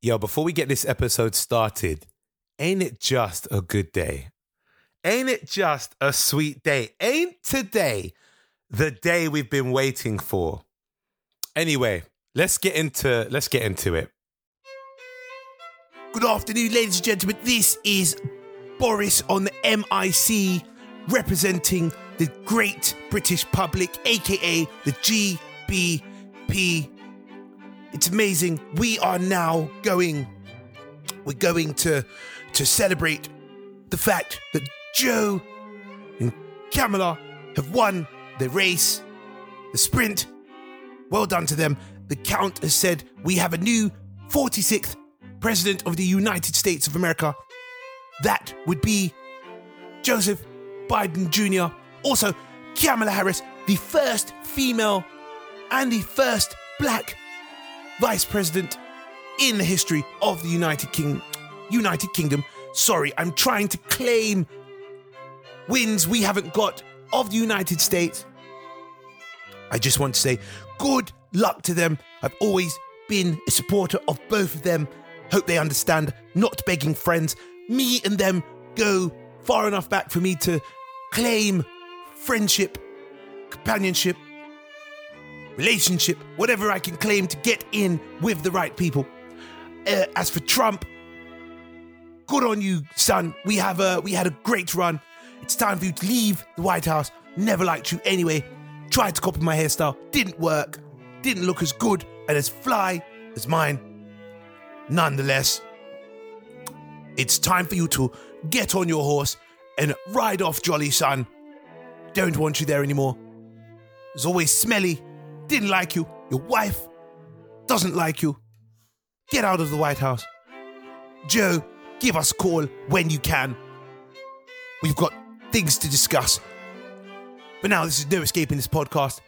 Yo, before we get this episode started, ain't it just a good day? Ain't it just a sweet day? Ain't today the day we've been waiting for? Anyway, let's get into let's get into it. Good afternoon, ladies and gentlemen. This is Boris on the MIC representing the great British public, aka the GBP. It's amazing. We are now going, we're going to to celebrate the fact that Joe and Kamala have won the race, the sprint. Well done to them. The Count has said we have a new 46th President of the United States of America. That would be Joseph Biden Jr. Also, Kamala Harris, the first female and the first black vice president in the history of the United King United Kingdom. Sorry, I'm trying to claim wins we haven't got of the United States. I just want to say good luck to them. I've always been a supporter of both of them. Hope they understand, not begging friends. Me and them go far enough back for me to claim friendship, companionship, relationship, whatever I can claim to get in with the right people. Uh, as for Trump, good on you, son. We have a we had a great run. It's time for you to leave the White House. Never liked you anyway. Tried to copy my hairstyle, didn't work. Didn't look as good and as fly as mine. Nonetheless, it's time for you to get on your horse and ride off, jolly son. Don't want you there anymore. It's always smelly. Didn't like you. Your wife doesn't like you. Get out of the White House. Joe, give us a call when you can. We've got things to discuss. But now, this is no escaping this podcast.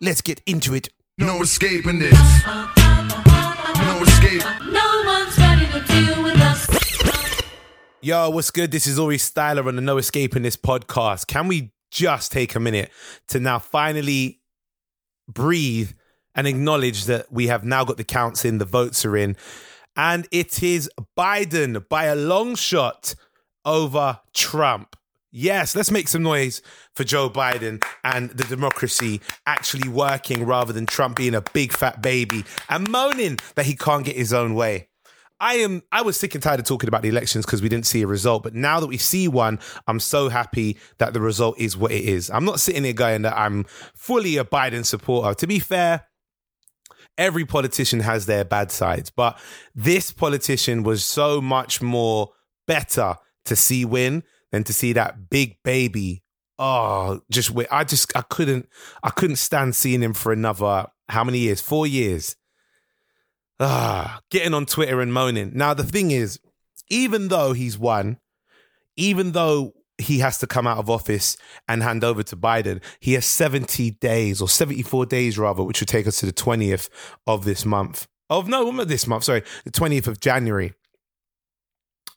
Let's get into it. No escaping this. No escape. No one's ready to deal with us. Yo, what's good? This is Aurie Styla on the No Escaping This podcast. Can we just take a minute to now finally breathe and acknowledge that we have now got the counts in, the votes are in, and it is Biden by a long shot over Trump. Yes, let's make some noise for Joe Biden and the democracy actually working rather than Trump being a big fat baby and moaning that he can't get his own way. I am I was sick and tired of talking about the elections because we didn't see a result, but now that we see one, I'm so happy that the result is what it is. I'm not sitting here going that I'm fully a Biden supporter. To be fair, every politician has their bad sides, but this politician was so much more better to see win than to see that big baby. Oh, just wait. I just I couldn't I couldn't stand seeing him for another how many years? Four years. Ah, getting on Twitter and moaning. Now the thing is, even though he's won, even though he has to come out of office and hand over to Biden, he has 70 days or 74 days rather, which would take us to the 20th of this month. Of no, not this month, sorry, the 20th of January.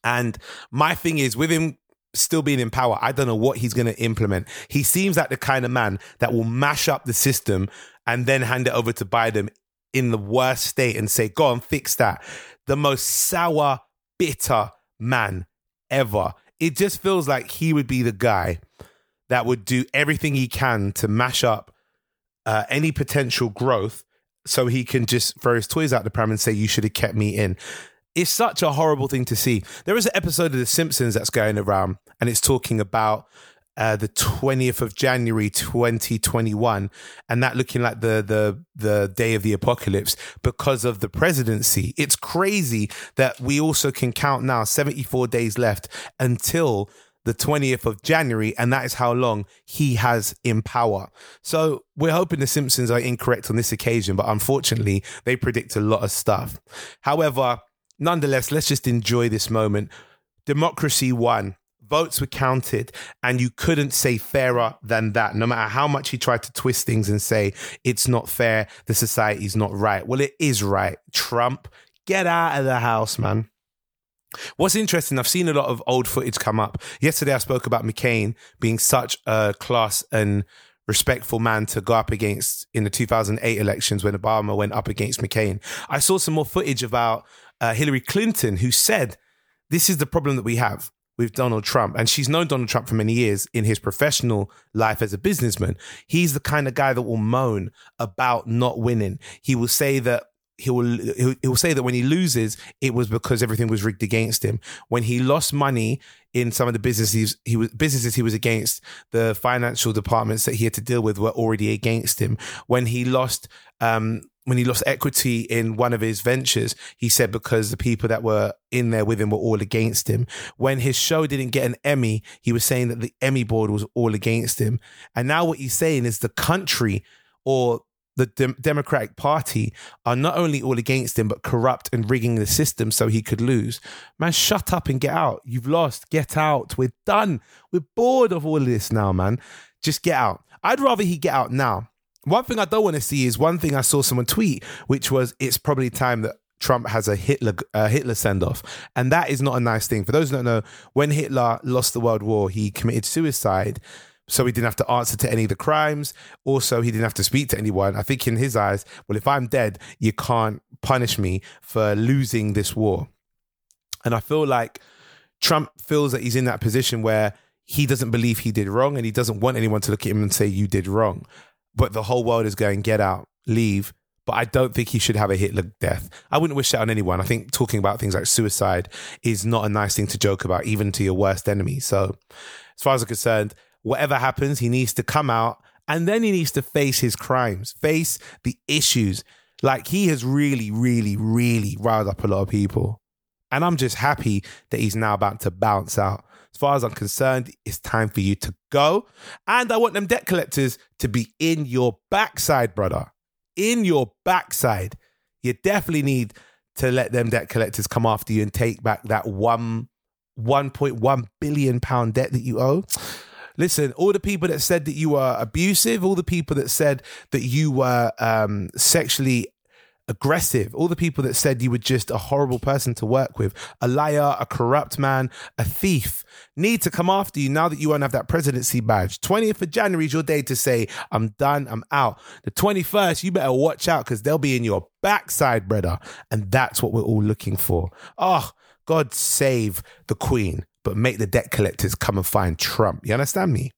And my thing is, with him still being in power, I don't know what he's going to implement. He seems like the kind of man that will mash up the system and then hand it over to Biden in the worst state and say, go and fix that. The most sour, bitter man ever. It just feels like he would be the guy that would do everything he can to mash up uh, any potential growth so he can just throw his toys out the pram and say, you should have kept me in. It's such a horrible thing to see. There is an episode of The Simpsons that's going around, and it's talking about uh, the 20th of January 2021 and that looking like the the the day of the apocalypse because of the presidency. It's crazy that we also can count now 74 days left until the 20th of January and that is how long he has in power. So we're hoping the Simpsons are incorrect on this occasion but unfortunately they predict a lot of stuff. However nonetheless let's just enjoy this moment. Democracy won votes were counted and you couldn't say fairer than that no matter how much he tried to twist things and say it's not fair. The society's not right. Well it is right. Trump get out of the house man. What's interesting, I've seen a lot of old footage come up. Yesterday, I spoke about McCain being such a class and respectful man to go up against in the 2008 elections when Obama went up against McCain. I saw some more footage about uh, Hillary Clinton, who said, This is the problem that we have with Donald Trump. And she's known Donald Trump for many years in his professional life as a businessman. He's the kind of guy that will moan about not winning. He will say that he will he'll, he'll say that when he loses it was because everything was rigged against him when he lost money in some of the businesses he was businesses he was against the financial departments that he had to deal with were already against him when he lost um when he lost equity in one of his ventures, he said because the people that were in there with him were all against him. When his show didn't get an Emmy, he was saying that the Emmy board was all against him. And now what he's saying is the country or the Dem- Democratic Party are not only all against him, but corrupt and rigging the system so he could lose. Man, shut up and get out. You've lost. Get out. We're done. We're bored of all this now, man. Just get out. I'd rather he get out now. One thing I don't want to see is one thing I saw someone tweet, which was it's probably time that Trump has a Hitler uh, Hitler send off, and that is not a nice thing. For those who don't know, when Hitler lost the World War, he committed suicide, so he didn't have to answer to any of the crimes. Also, he didn't have to speak to anyone. I think in his eyes, well, if I'm dead, you can't punish me for losing this war. And I feel like Trump feels that he's in that position where he doesn't believe he did wrong and he doesn't want anyone to look at him and say, You did wrong. But the whole world is going, Get out, leave. But I don't think he should have a Hitler death. I wouldn't wish that on anyone. I think talking about things like suicide is not a nice thing to joke about, even to your worst enemy. So, as far as I'm concerned, whatever happens, he needs to come out and then he needs to face his crimes, face the issues. Like he has really, really, really riled up a lot of people. And I'm just happy that he's now about to bounce out. As far as I'm concerned, it's time for you to go. And I want them debt collectors to be in your backside, brother. In your backside. You definitely need to let them debt collectors come after you and take back that one 1.1 billion pound debt that you owe. Listen, all the people that said that you were abusive, all the people that said that you were um, sexually aggressive, all the people that said you were just a horrible person to work with, a liar, a corrupt man, a thief, need to come after you now that you won't have that presidency badge. 20th of January is your day to say, I'm done, I'm out. The 21st, you better watch out because they'll be in your backside, brother. And that's what we're all looking for. Oh, God save the Queen, but make the debt collectors come and find Trump. You understand me?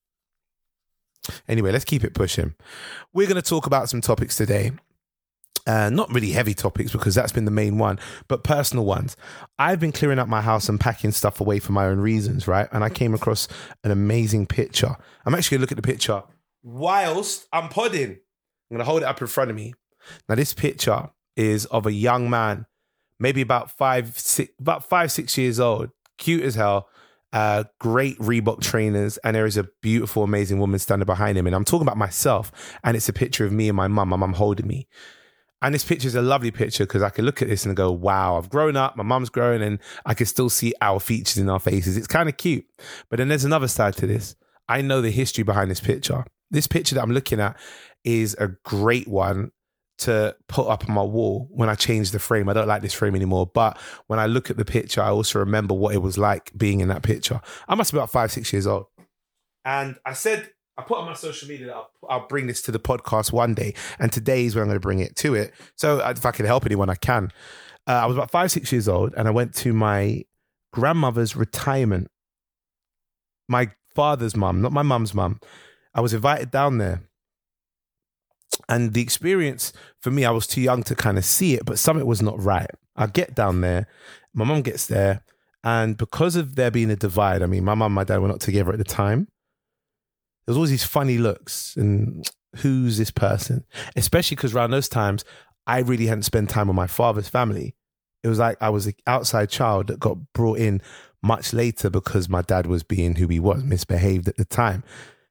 Anyway, let's keep it pushing. We're going to talk about some topics today. Uh, not really heavy topics because that's been the main one, but personal ones. I've been clearing up my house and packing stuff away for my own reasons, right? And I came across an amazing picture. I'm actually going to look at the picture whilst I'm podding. I'm going to hold it up in front of me. Now, this picture is of a young man, maybe about five, six, about five, six years old, cute as hell, uh, great Reebok trainers, and there is a beautiful, amazing woman standing behind him. And I'm talking about myself, and it's a picture of me and my mum. My mum holding me. And this picture is a lovely picture because I can look at this and go, wow, I've grown up, my mum's grown, and I can still see our features in our faces. It's kind of cute. But then there's another side to this. I know the history behind this picture. This picture that I'm looking at is a great one to put up on my wall when I change the frame. I don't like this frame anymore. But when I look at the picture, I also remember what it was like being in that picture. I must be about five, six years old. And I said, I put on my social media that I'll, I'll bring this to the podcast one day. And today is when I'm going to bring it to it. So uh, if I can help anyone, I can. Uh, I was about five, six years old and I went to my grandmother's retirement. My father's mum, not my mum's mum. I was invited down there. And the experience for me, I was too young to kind of see it, but something was not right. I get down there, my mum gets there, and because of there being a divide, I mean, my mum and my dad were not together at the time. There's always these funny looks, and who's this person? Especially because around those times, I really hadn't spent time with my father's family. It was like I was an outside child that got brought in much later because my dad was being who he was, misbehaved at the time.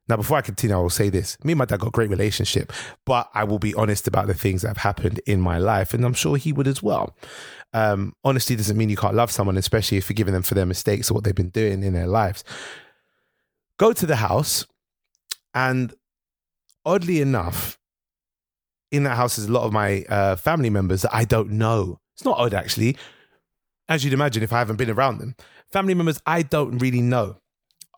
Now, before I continue, I will say this. Me and my dad got a great relationship, but I will be honest about the things that have happened in my life, and I'm sure he would as well. Um, honesty doesn't mean you can't love someone, especially if you're forgiving them for their mistakes or what they've been doing in their lives. Go to the house, and oddly enough, in that house is a lot of my uh, family members that I don't know. It's not odd, actually. As you'd imagine, if I haven't been around them, family members I don't really know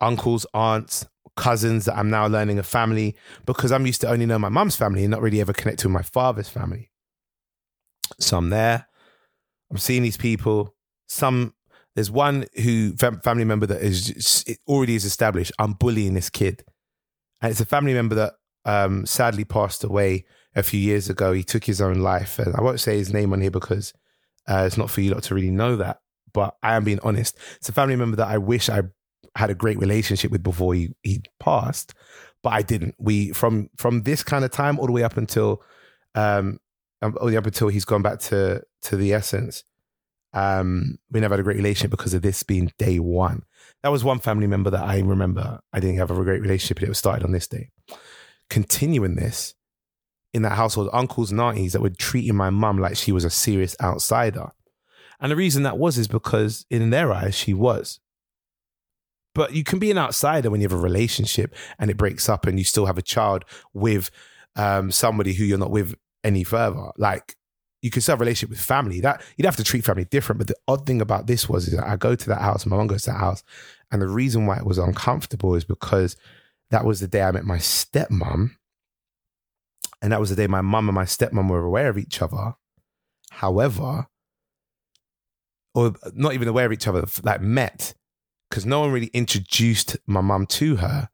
uncles, aunts, cousins that I'm now learning a family because I'm used to only know my mum's family and not really ever connect with my father's family. So I'm there. I'm seeing these people. Some there's one who family member that is already is established. I'm bullying this kid, and it's a family member that um, sadly passed away a few years ago. He took his own life, and I won't say his name on here because uh, it's not for you lot to really know that. But I am being honest. It's a family member that I wish I had a great relationship with before he he passed, but I didn't. We from from this kind of time all the way up until um um, all the up until he's gone back to to the essence. Um, we never had a great relationship because of this being day one. That was one family member that I remember I didn't have a great relationship, and it was started on this day. Continuing this in that household, uncles and aunties that were treating my mum like she was a serious outsider. And the reason that was is because in their eyes, she was. But you can be an outsider when you have a relationship and it breaks up and you still have a child with um, somebody who you're not with any further. Like you could still have a relationship with family. That you'd have to treat family different. But the odd thing about this was is that I go to that house, my mom goes to that house, and the reason why it was uncomfortable is because that was the day I met my stepmom. And that was the day my mum and my stepmom were aware of each other. However, or not even aware of each other, like met, because no one really introduced my mum to her.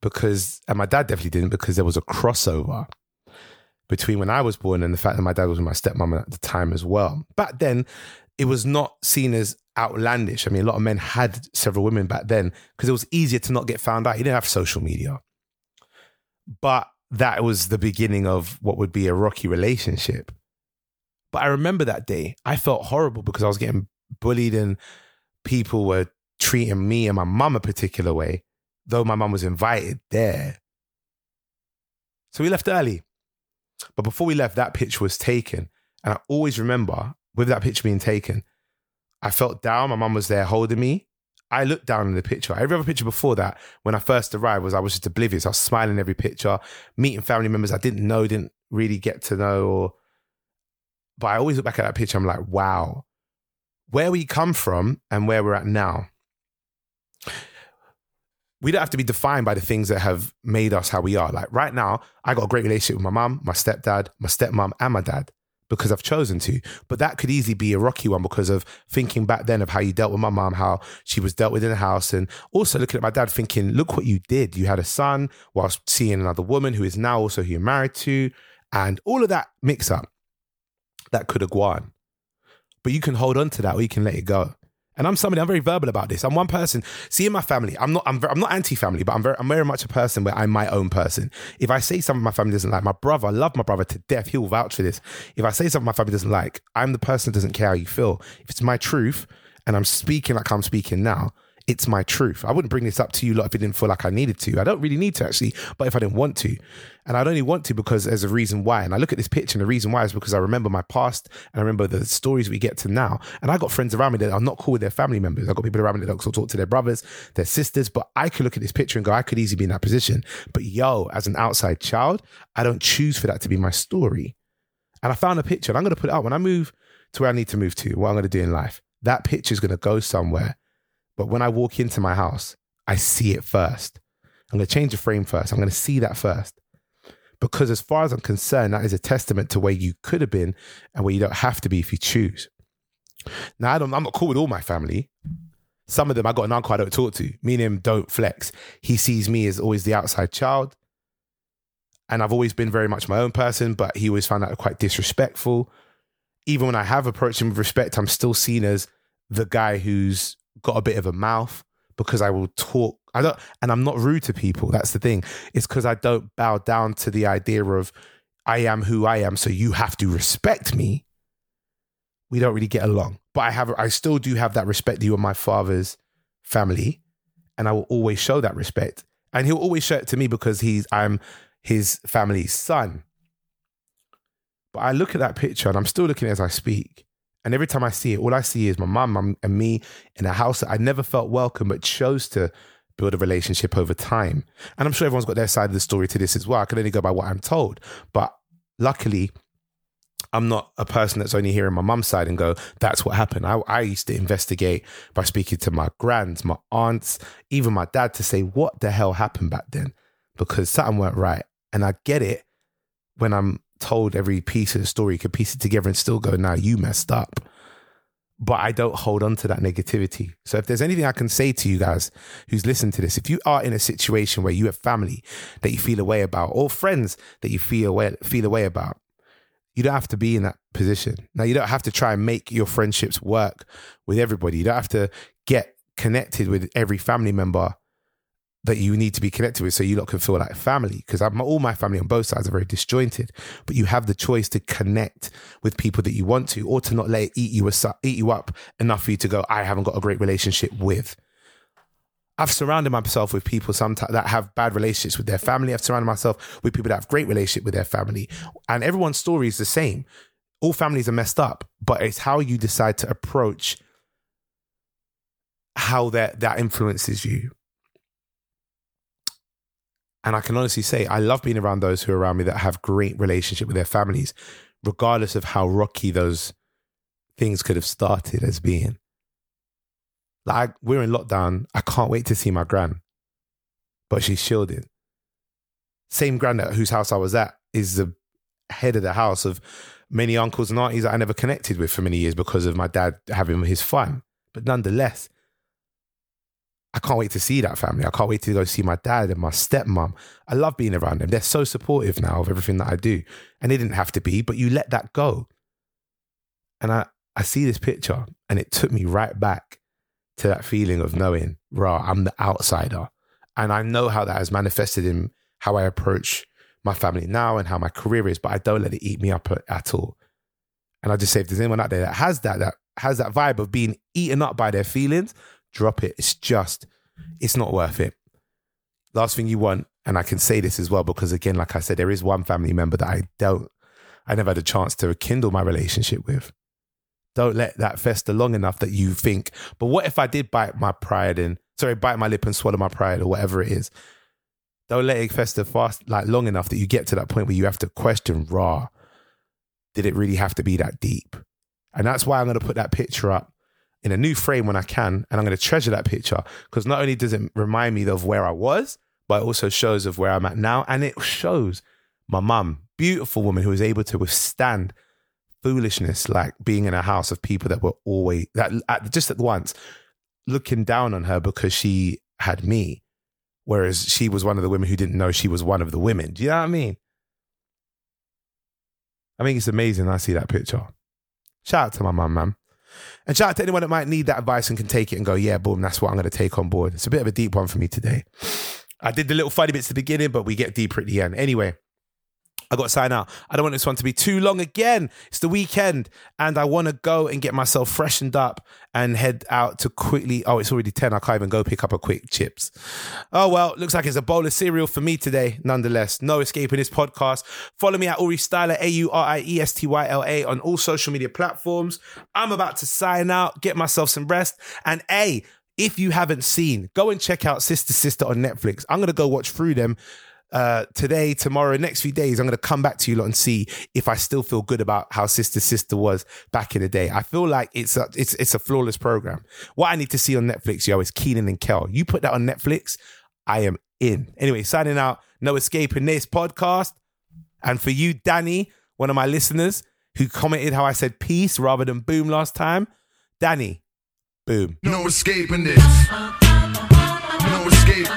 Because, and my dad definitely didn't, because there was a crossover between when I was born and the fact that my dad was with my stepmom at the time as well. Back then, it was not seen as outlandish. I mean, a lot of men had several women back then because it was easier to not get found out. You didn't have social media. But that was the beginning of what would be a rocky relationship. But I remember that day. I felt horrible because I was getting bullied and people were treating me and my mum a particular way, though my mum was invited there. So we left early. But before we left, that picture was taken. And I always remember with that picture being taken, I felt down. My mum was there holding me. I looked down in the picture. Every other picture before that, when I first arrived, was I was just oblivious. I was smiling every picture, meeting family members I didn't know, didn't really get to know. Or, but I always look back at that picture. I'm like, wow, where we come from and where we're at now. We don't have to be defined by the things that have made us how we are. Like right now, I got a great relationship with my mum, my stepdad, my stepmom, and my dad because I've chosen to. But that could easily be a rocky one because of thinking back then of how you dealt with my mom, how she was dealt with in the house, and also looking at my dad thinking, look what you did. You had a son whilst seeing another woman who is now also who you're married to, and all of that mix up that could have gone. But you can hold on to that or you can let it go. And I'm somebody. I'm very verbal about this. I'm one person. See, in my family, I'm not. I'm. I'm not anti-family, but I'm very. I'm very much a person where I'm my own person. If I say something my family doesn't like, my brother, I love my brother to death. He'll vouch for this. If I say something my family doesn't like, I'm the person that doesn't care how you feel. If it's my truth, and I'm speaking like I'm speaking now, it's my truth. I wouldn't bring this up to you lot if it didn't feel like I needed to. I don't really need to actually, but if I didn't want to. And I'd only want to because there's a reason why. And I look at this picture and the reason why is because I remember my past and I remember the stories we get to now. And I got friends around me that are not cool with their family members. I've got people around me that don't talk to their brothers, their sisters, but I could look at this picture and go, I could easily be in that position. But yo, as an outside child, I don't choose for that to be my story. And I found a picture and I'm going to put it up when I move to where I need to move to, what I'm going to do in life. That picture is going to go somewhere but when I walk into my house, I see it first. I'm going to change the frame first. I'm going to see that first. Because as far as I'm concerned, that is a testament to where you could have been and where you don't have to be if you choose. Now, I don't, I'm not cool with all my family. Some of them, I got an uncle I don't talk to. Me and him don't flex. He sees me as always the outside child. And I've always been very much my own person, but he always found that quite disrespectful. Even when I have approached him with respect, I'm still seen as the guy who's got a bit of a mouth because I will talk. I don't, and I'm not rude to people. That's the thing. It's because I don't bow down to the idea of I am who I am, so you have to respect me. We don't really get along, but I have, I still do have that respect. To you and my father's family, and I will always show that respect. And he'll always show it to me because he's, I'm his family's son. But I look at that picture, and I'm still looking as I speak. And every time I see it, all I see is my mum and me in a house that I never felt welcome, but chose to build a relationship over time. And I'm sure everyone's got their side of the story to this as well. I can only go by what I'm told. But luckily, I'm not a person that's only hearing my mum's side and go, that's what happened. I, I used to investigate by speaking to my grands, my aunts, even my dad to say, what the hell happened back then? Because something weren't right. And I get it when I'm told every piece of the story, could piece it together and still go, now you messed up. But I don't hold on to that negativity. So if there's anything I can say to you guys who's listened to this, if you are in a situation where you have family that you feel away about or friends that you feel away, feel a way about, you don't have to be in that position. Now, you don't have to try and make your friendships work with everybody. You don't have to get connected with every family member that you need to be connected with so you lot can feel like family. Because all my family on both sides are very disjointed, but you have the choice to connect with people that you want to or to not let it eat you, eat you up enough for you to go, I haven't got a great relationship with. I've surrounded myself with people sometimes that have bad relationships with their family. I've surrounded myself with people that have great relationship with their family. And everyone's story is the same. All families are messed up, but it's how you decide to approach how that that influences you. And I can honestly say I love being around those who are around me that have great relationship with their families, regardless of how rocky those things could have started as being. Like we're in lockdown. I can't wait to see my gran, but she's shielded. Same gran at whose house I was at is the head of the house of many uncles and aunties that I never connected with for many years because of my dad having his fun. But nonetheless, I can't wait to see that family. I can't wait to go see my dad and my stepmom. I love being around them. They're so supportive now of everything that I do. And they didn't have to be, but you let that go. And I, I see this picture and it took me right back to that feeling of knowing, rah, I'm the outsider. And I know how that has manifested in how I approach my family now and how my career is, but I don't let it eat me up at, all. And I just say, if there's anyone out there that has that, that has that vibe of being eaten up by their feelings, drop it. It's just, it's not worth it. Last thing you want, and I can say this as well, because again, like I said, there is one family member that I don't, I never had a chance to rekindle my relationship with. Don't let that fester long enough that you think, but what if I did bite my pride and, sorry, bite my lip and swallow my pride or whatever it is? Don't let it fester fast, like long enough that you get to that point where you have to question, raw, did it really have to be that deep? And that's why I'm going to put that picture up in a new frame when I can. And I'm going to treasure that picture because not only does it remind me of where I was, but it also shows of where I'm at now. And it shows my mum, beautiful woman who was able to withstand foolishness, like being in a house of people that were always, that at, just at once, looking down on her because she had me. Whereas she was one of the women who didn't know she was one of the women. Do you know what I mean? I think it's amazing. I see that picture. Shout out to my mum, man. And shout out to anyone that might need that advice and can take it and go, yeah, boom, that's what I'm going to take on board. It's a bit of a deep one for me today. I did the little funny bits at the beginning, but we get deeper at the end. Anyway, I got to sign out. I don't want this one to be too long again. It's the weekend and I want to go and get myself freshened up and head out to quickly. Oh, it's already 10. I can't even go pick up a quick chips. Oh, well, looks like it's a bowl of cereal for me today. Nonetheless, no escaping this podcast. Follow me at Aurie Styla, A U R I E S T Y L A on all social media platforms. I'm about to sign out, get myself some rest. And A, if you haven't seen, go and check out Sister Sister on Netflix. I'm going to go watch through them uh, today, tomorrow, next few days, I'm going to come back to you lot and see if I still feel good about how Sister Sister was back in the day. I feel like it's a, it's, it's a flawless program. What I need to see on Netflix, yo, is Keenan and Kel. You put that on Netflix, I am in. Anyway, signing out, no escaping this podcast. And for you, Danny, one of my listeners who commented how I said peace rather than boom last time, Danny, boom. No escaping this. No escape.